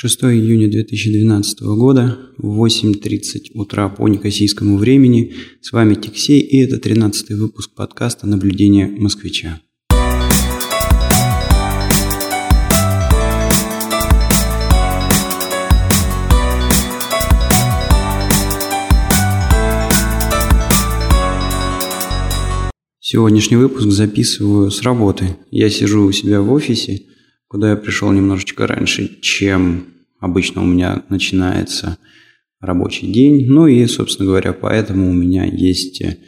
6 июня 2012 года, 8.30 утра по некосийскому времени. С вами Тиксей и это 13 выпуск подкаста «Наблюдение москвича». Сегодняшний выпуск записываю с работы. Я сижу у себя в офисе – куда я пришел немножечко раньше, чем обычно у меня начинается рабочий день. Ну и, собственно говоря, поэтому у меня есть э,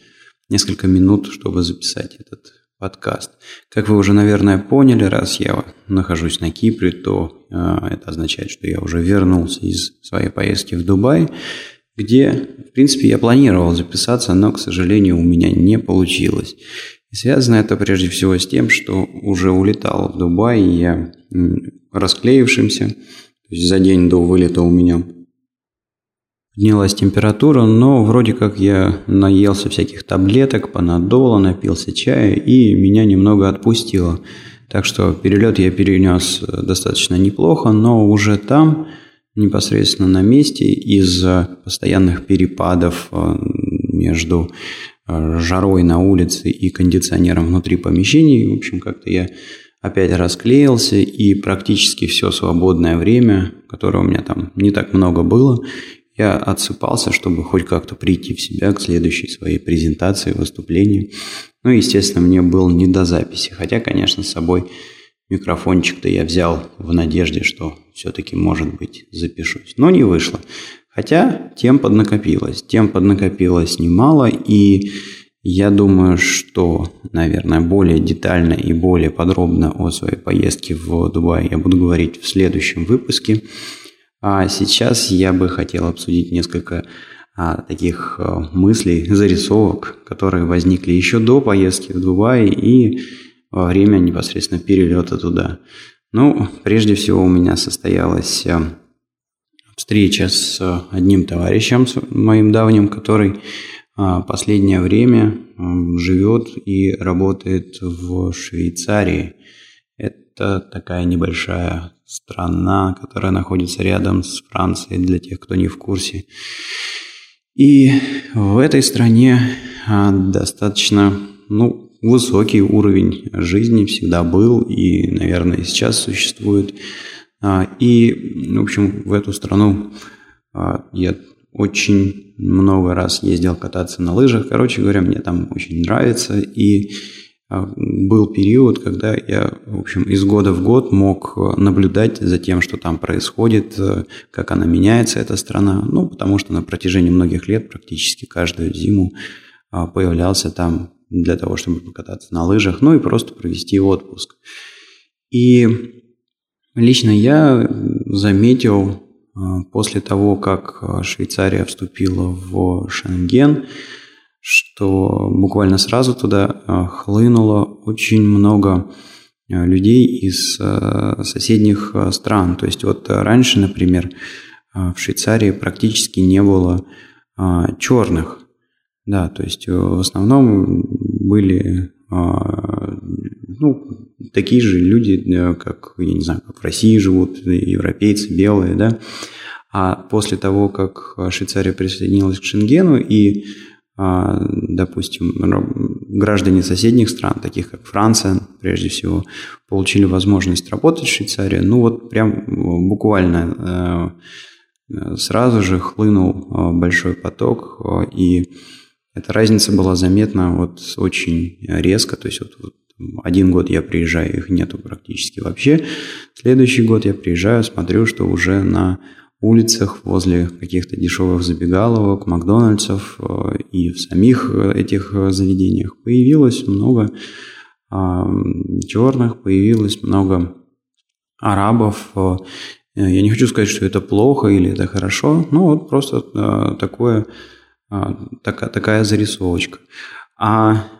несколько минут, чтобы записать этот подкаст. Как вы уже, наверное, поняли, раз я нахожусь на Кипре, то э, это означает, что я уже вернулся из своей поездки в Дубай, где, в принципе, я планировал записаться, но, к сожалению, у меня не получилось. Связано это прежде всего с тем, что уже улетал в Дубай, и я расклеившимся, то есть за день до вылета у меня поднялась температура, но вроде как я наелся всяких таблеток, панадола, напился чая, и меня немного отпустило. Так что перелет я перенес достаточно неплохо, но уже там, непосредственно на месте, из-за постоянных перепадов э, между Э, жарой на улице и кондиционером внутри помещений. В общем, как-то я опять расклеился, и практически все свободное время, которое у меня там не так много было, я отсыпался, чтобы хоть как-то прийти в себя к следующей своей презентации, выступлению. Ну, естественно, мне был не до записи, хотя, конечно, с собой микрофончик-то я взял в надежде, что все-таки, может быть, запишусь. Но не вышло. Хотя тем поднакопилось. Тем поднакопилось немало, и я думаю, что, наверное, более детально и более подробно о своей поездке в Дубай я буду говорить в следующем выпуске. А сейчас я бы хотел обсудить несколько а, таких а, мыслей, зарисовок, которые возникли еще до поездки в Дубай и во время непосредственно перелета туда. Ну, прежде всего у меня состоялась а, встреча с э, одним товарищем, с моим давним, который а, последнее время живет и работает в Швейцарии. Это такая небольшая страна, которая находится рядом с Францией, для тех, кто не в курсе. И в этой стране а, достаточно ну, высокий уровень жизни всегда был и, наверное, сейчас существует. А, и, в общем, в эту страну а, я очень много раз ездил кататься на лыжах. Короче говоря, мне там очень нравится. И а, был период, когда я, в общем, из года в год мог наблюдать за тем, что там происходит, как она меняется, эта страна. Ну, потому что на протяжении многих лет, практически каждую зиму, появлялся там для того, чтобы покататься на лыжах, ну и просто провести отпуск. И Лично я заметил а, после того, как а, Швейцария вступила в Шенген, что буквально сразу туда хлынуло очень много людей из соседних стран. То есть вот раньше, например, в Швейцарии практически не было черных. Да, то есть в основном были ну, такие же люди, э, как, я не знаю, как в России живут, европейцы, белые, да. А после того, как Швейцария присоединилась к Шенгену и, а, допустим, граждане соседних стран, таких как Франция, прежде всего, получили возможность работать в Швейцарии, ну вот прям буквально э, сразу же хлынул э, большой поток, и эта разница была заметна вот очень резко, то есть вот один год я приезжаю, их нету практически вообще. Следующий год я приезжаю, смотрю, что уже на улицах возле каких-то дешевых забегаловок, Макдональдсов э, и в самих э, этих э, заведениях появилось много черных, появилось много арабов. Я не хочу сказать, что это плохо или это хорошо, но вот просто такое, такая, такая зарисовочка. А а,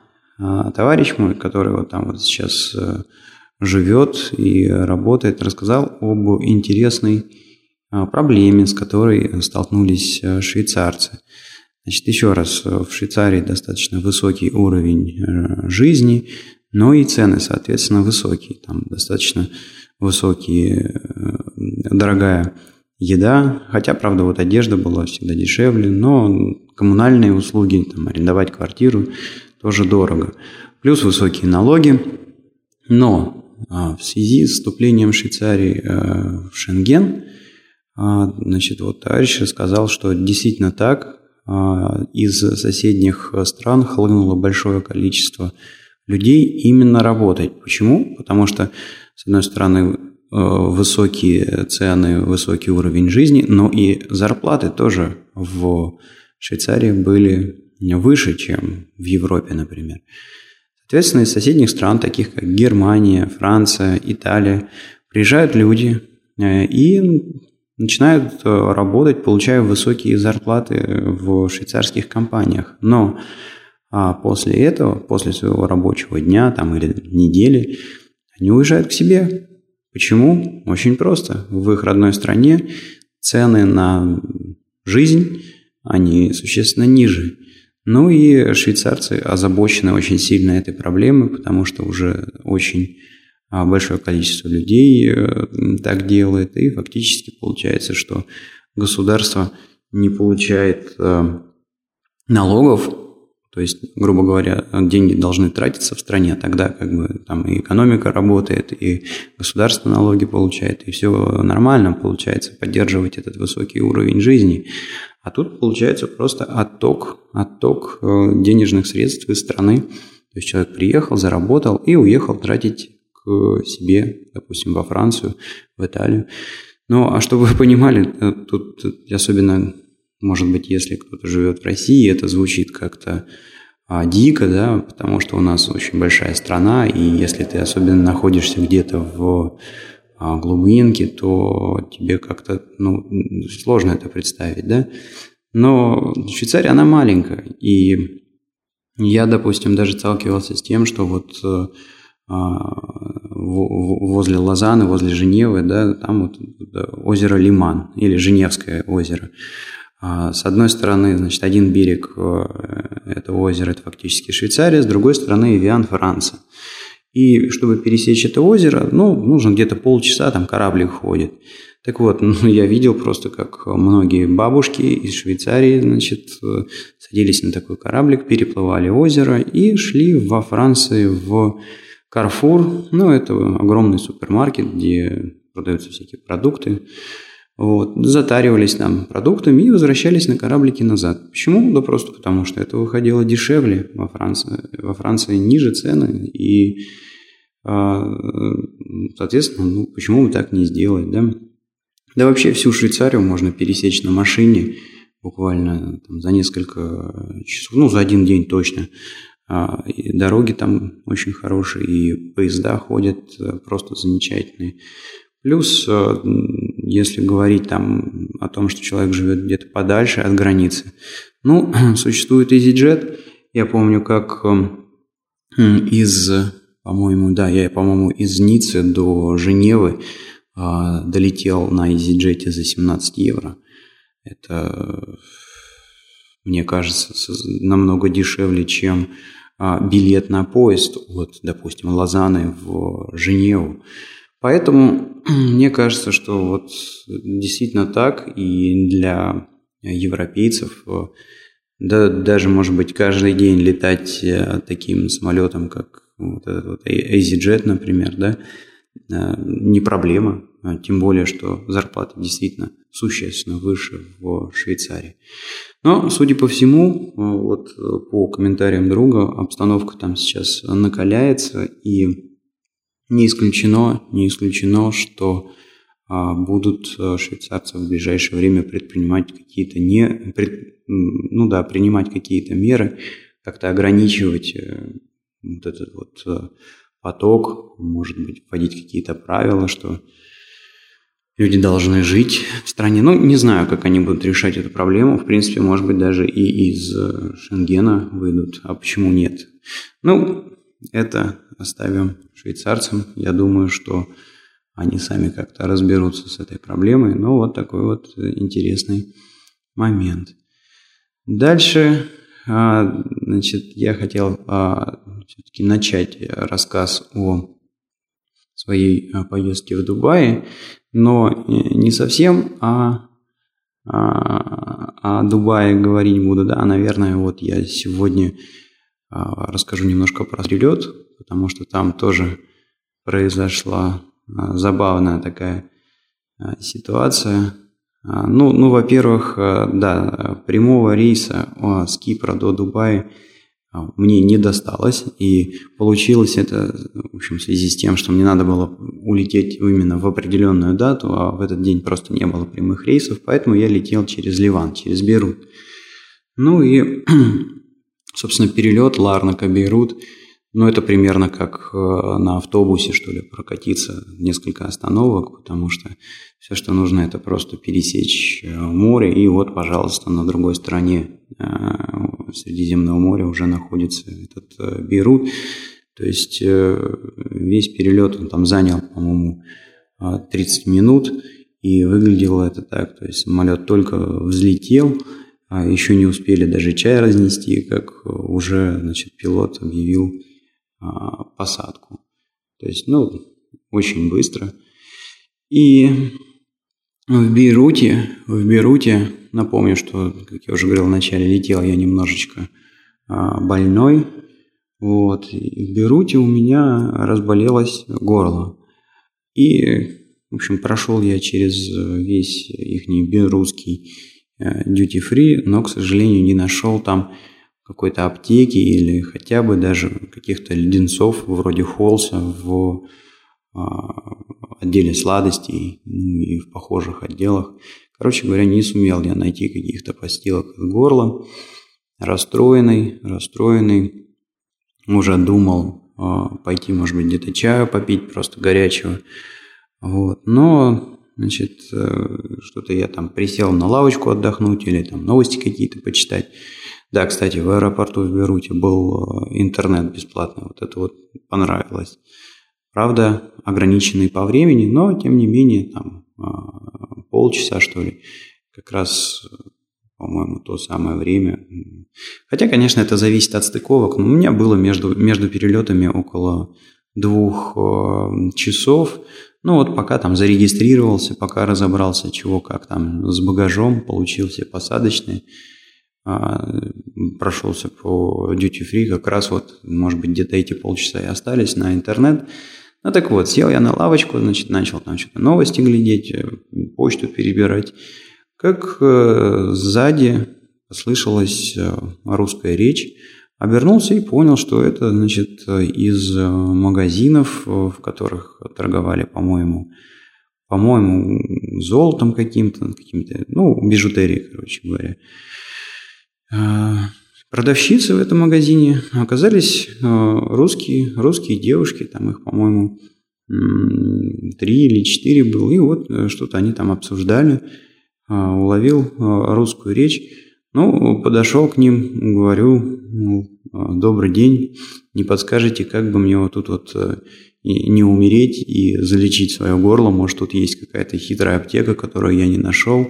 товарищ мой, который вот там вот сейчас э, живет и работает, рассказал об интересной а, проблеме, с которой столкнулись э, швейцарцы. Значит, еще раз, в Швейцарии достаточно высокий уровень э, жизни, но и цены, соответственно, высокие. Там достаточно высокие дорогая еда, хотя, правда, вот одежда была всегда дешевле, но коммунальные услуги, там, арендовать квартиру тоже дорого. Плюс высокие налоги. Но а, в связи с вступлением Швейцарии а, в Шенген, а, значит, вот товарищ сказал, что действительно так, а, из соседних стран хлынуло большое количество людей именно работать. Почему? Потому что, с одной стороны, Э, высокие цены, высокий уровень жизни, но и зарплаты тоже в Швейцарии были выше, чем в Европе, например. Соответственно, из соседних стран, таких как Германия, Франция, Италия, приезжают люди э, и начинают э, работать, получая высокие зарплаты в швейцарских компаниях. Но а после этого, после своего рабочего дня там, или недели, они уезжают к себе, Почему? Очень просто. В их родной стране цены на жизнь, они существенно ниже. Ну и швейцарцы озабочены очень сильно этой проблемой, потому что уже очень а, большое количество людей э, так делает, и фактически получается, что государство не получает э, налогов то есть, грубо говоря, деньги должны тратиться в стране, тогда как бы там и экономика работает, и государство налоги получает, и все нормально получается поддерживать этот высокий уровень жизни. А тут получается просто отток, отток э, денежных средств из страны. То есть человек приехал, заработал и уехал тратить к себе, допустим, во Францию, в Италию. Ну, а чтобы вы понимали, э, тут особенно может быть, если кто-то живет в России, это звучит как-то а, дико, да, потому что у нас очень большая страна, и если ты особенно находишься где-то в а, глубинке, то тебе как-то ну, сложно это представить, да. Но Швейцария, она маленькая, и я, допустим, даже сталкивался с тем, что вот э, а, возле Лозаны, возле Женевы, да, там вот озеро Лиман или Женевское озеро. А, с одной стороны, значит, один берег э, этого озера – это фактически Швейцария, с другой стороны – Виан, Франция. И чтобы пересечь это озеро, ну, нужно где-то полчаса, там кораблик ходит. Так вот, ну, я видел просто, как многие бабушки из Швейцарии, значит, э, садились на такой кораблик, переплывали озеро и шли во Франции в Карфур. Ну, это огромный супермаркет, где продаются всякие продукты. Вот, затаривались там продуктами и возвращались на кораблике назад. Почему? Да просто потому, что это выходило дешевле во Франции. Во Франции ниже цены, и, а, соответственно, ну, почему бы так не сделать, да? Да вообще всю Швейцарию можно пересечь на машине буквально там, за несколько часов, ну, за один день точно. А, и дороги там очень хорошие, и поезда ходят просто замечательные. Плюс, э, если говорить там о том, что человек живет где-то подальше от границы, ну, существует EasyJet. Я помню, как э, из, по-моему, да, я, по-моему, из Ниццы до Женевы а, долетел на EasyJet за 17 евро. Это, мне кажется, намного дешевле, чем билет на поезд от, допустим, Лозаны в Женеву. Поэтому мне кажется, что вот действительно так, и для европейцев, э, да, даже, может быть, каждый день летать э, таким самолетом, как вот этот вот EasyJet, например, да, э, не проблема, а тем более, что зарплата действительно существенно выше в Швейцарии. Но, судя по всему, вот по комментариям друга, обстановка там сейчас накаляется, и не исключено, не исключено, что а, будут э, швейцарцы в ближайшее время предпринимать какие-то не, пред, ну да, принимать какие-то меры, как-то ограничивать э, вот этот вот э, поток, может быть, вводить какие-то правила, что люди должны жить в стране. Ну, не знаю, как они будут решать эту проблему. В принципе, может быть, даже и из Шенгена выйдут. А почему нет? Ну, это оставим швейцарцам. Я думаю, что они сами как-то разберутся с этой проблемой. Но вот такой вот интересный момент. Дальше, а, значит, я хотел а, все-таки начать рассказ о своей поездки в Дубае, но не совсем, а о Дубае говорить буду, да, наверное, вот я сегодня расскажу немножко про перелет, потому что там тоже произошла забавная такая ситуация. Ну, ну во-первых, да, прямого рейса с Кипра до Дубая мне не досталось, и получилось это, в общем, в связи с тем, что мне надо было улететь именно в определенную дату, а в этот день просто не было прямых рейсов, поэтому я летел через Ливан, через Бейрут. Ну и, собственно, перелет Ларнака-Бейрут – ну, это примерно как э, на автобусе, что ли, прокатиться несколько остановок, потому что все, что нужно, это просто пересечь э, море, и вот, пожалуйста, на другой стороне э, Средиземного моря уже находится этот Бейрут. То есть весь перелет он там занял, по-моему, 30 минут, и выглядело это так. То есть самолет только взлетел, а еще не успели даже чай разнести, как уже значит, пилот объявил а, посадку. То есть, ну, очень быстро. И в Бейруте, в Бейруте, напомню, что, как я уже говорил вначале, летел я немножечко а, больной. Вот. И в Бейруте у меня разболелось горло. И, в общем, прошел я через весь их бейрутский duty free, но, к сожалению, не нашел там какой-то аптеки или хотя бы даже каких-то леденцов вроде холса в а, отделе сладостей ну, и в похожих отделах. Короче говоря, не сумел я найти каких-то постилок от горла. Расстроенный, расстроенный. Уже думал э, пойти, может быть, где-то чаю попить, просто горячего. Вот. Но, значит, э, что-то я там присел на лавочку отдохнуть или там новости какие-то почитать. Да, кстати, в аэропорту в Беруте был э, интернет бесплатный. Вот это вот понравилось. Правда, ограниченный по времени, но тем не менее, там э, полчаса, что ли, как раз, по-моему, то самое время. Хотя, конечно, это зависит от стыковок, но у меня было между, между перелетами около двух часов. Ну вот пока там зарегистрировался, пока разобрался, чего как там с багажом, получил все посадочные. А, прошелся по duty free, как раз вот, может быть, где-то эти полчаса и остались на интернет. Ну так вот, сел я на лавочку, значит, начал там что-то новости глядеть, э, почту перебирать. Как э, сзади послышалась э, русская речь, обернулся и понял, что это, значит, из магазинов, в которых торговали, по-моему, по-моему, золотом каким-то, каким-то, ну, бижутерией, короче говоря. А, продавщицы в этом магазине оказались русские, русские девушки, там их, по-моему, три или четыре было, и вот э, что-то они там обсуждали, уловил русскую речь, ну, подошел к ним, говорю, добрый день, не подскажете, как бы мне вот тут вот э, не умереть и залечить свое горло, может тут есть какая-то хитрая аптека, которую я не нашел,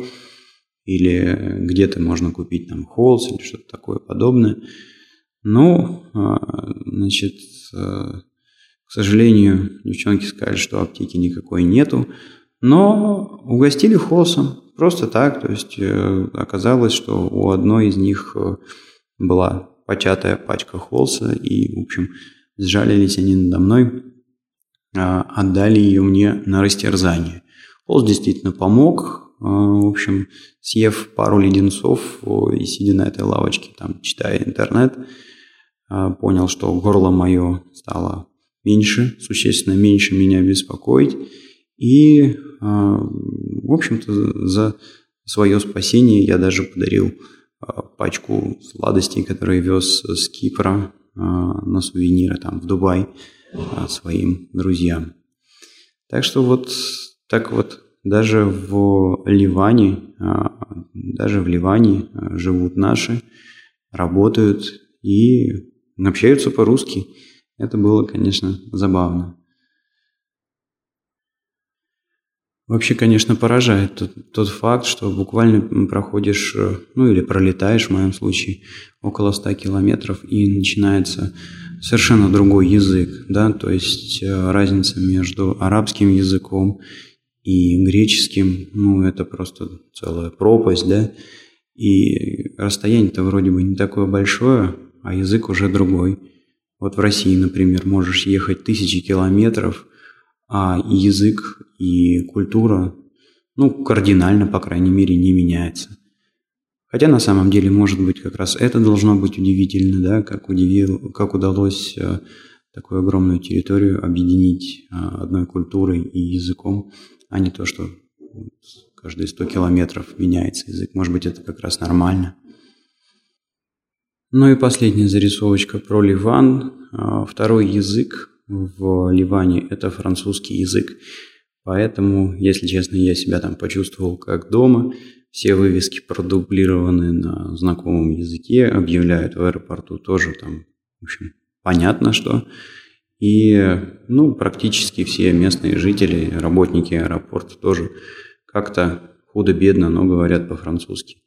или где-то можно купить там холст или что-то такое подобное. Ну, а, значит, а, к сожалению, девчонки сказали, что аптеки никакой нету, но угостили холсом просто так, то есть э, оказалось, что у одной из них э, была початая пачка холса, и, в общем, сжалились они надо мной, а, отдали ее мне на растерзание. Холст действительно помог, а, в общем, съев пару леденцов и сидя на этой лавочке, там, читая интернет, а, понял, что горло мое стало меньше, существенно меньше меня беспокоить. И, а, в общем-то, за свое спасение я даже подарил пачку сладостей, которые вез с Кипра на сувениры там в Дубай своим друзьям. Так что вот так вот даже в Ливане, а, даже в Ливане а, живут наши, работают и общаются по-русски. Это было, конечно, забавно. Вообще, конечно, поражает тот, тот факт, что буквально проходишь, ну или пролетаешь, в моем случае, около 100 километров, и начинается совершенно другой язык, да, то есть э, разница между арабским языком и греческим, ну, это просто целая пропасть, да, и расстояние-то вроде бы не такое большое, а язык уже другой. Вот в России, например, можешь ехать тысячи километров, а язык, и культура, ну, кардинально, по крайней мере, не меняется. Хотя на самом деле, может быть, как раз это должно быть удивительно, да, как, удивил, как удалось э, такую огромную территорию объединить э, одной культурой и языком, а не то, что каждые 100 километров меняется язык. Может быть, это как раз нормально. Ну и последняя зарисовочка про Ливан. Э, второй язык в Ливане – это французский язык. Поэтому, если честно, я себя там почувствовал как дома – все вывески продублированы на знакомом языке, объявляют в аэропорту тоже там, в общем, понятно что. И, ну, практически все местные жители, работники аэропорта тоже как-то худо-бедно, но говорят по-французски.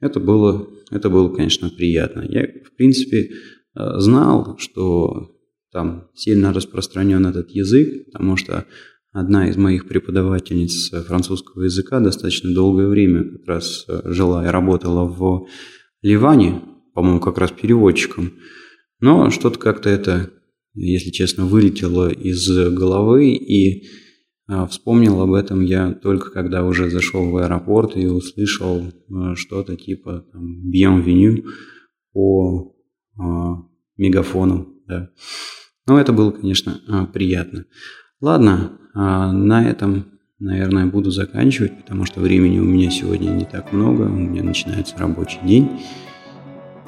Это было, это было, конечно, приятно. Я, в принципе, э, знал, что там сильно распространен этот язык, потому что одна из моих преподавательниц французского языка достаточно долгое время как раз э, жила и работала в Ливане, по-моему, как раз переводчиком. Но что-то как-то это, если честно, вылетело из головы, и э, вспомнил об этом я только когда уже зашел в аэропорт и услышал э, что-то типа «Bienvenue» по мегафону. Да. Но это было, конечно, приятно. Ладно, а на этом, наверное, буду заканчивать, потому что времени у меня сегодня не так много, у меня начинается рабочий день.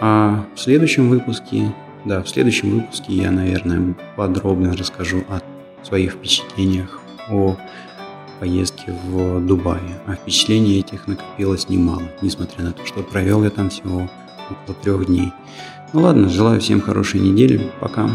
А в следующем выпуске, да, в следующем выпуске я, наверное, подробно расскажу о своих впечатлениях о поездке в Дубае. А впечатлений этих накопилось немало, несмотря на то, что провел я там всего около трех дней. Ну ладно, желаю всем хорошей недели. Пока.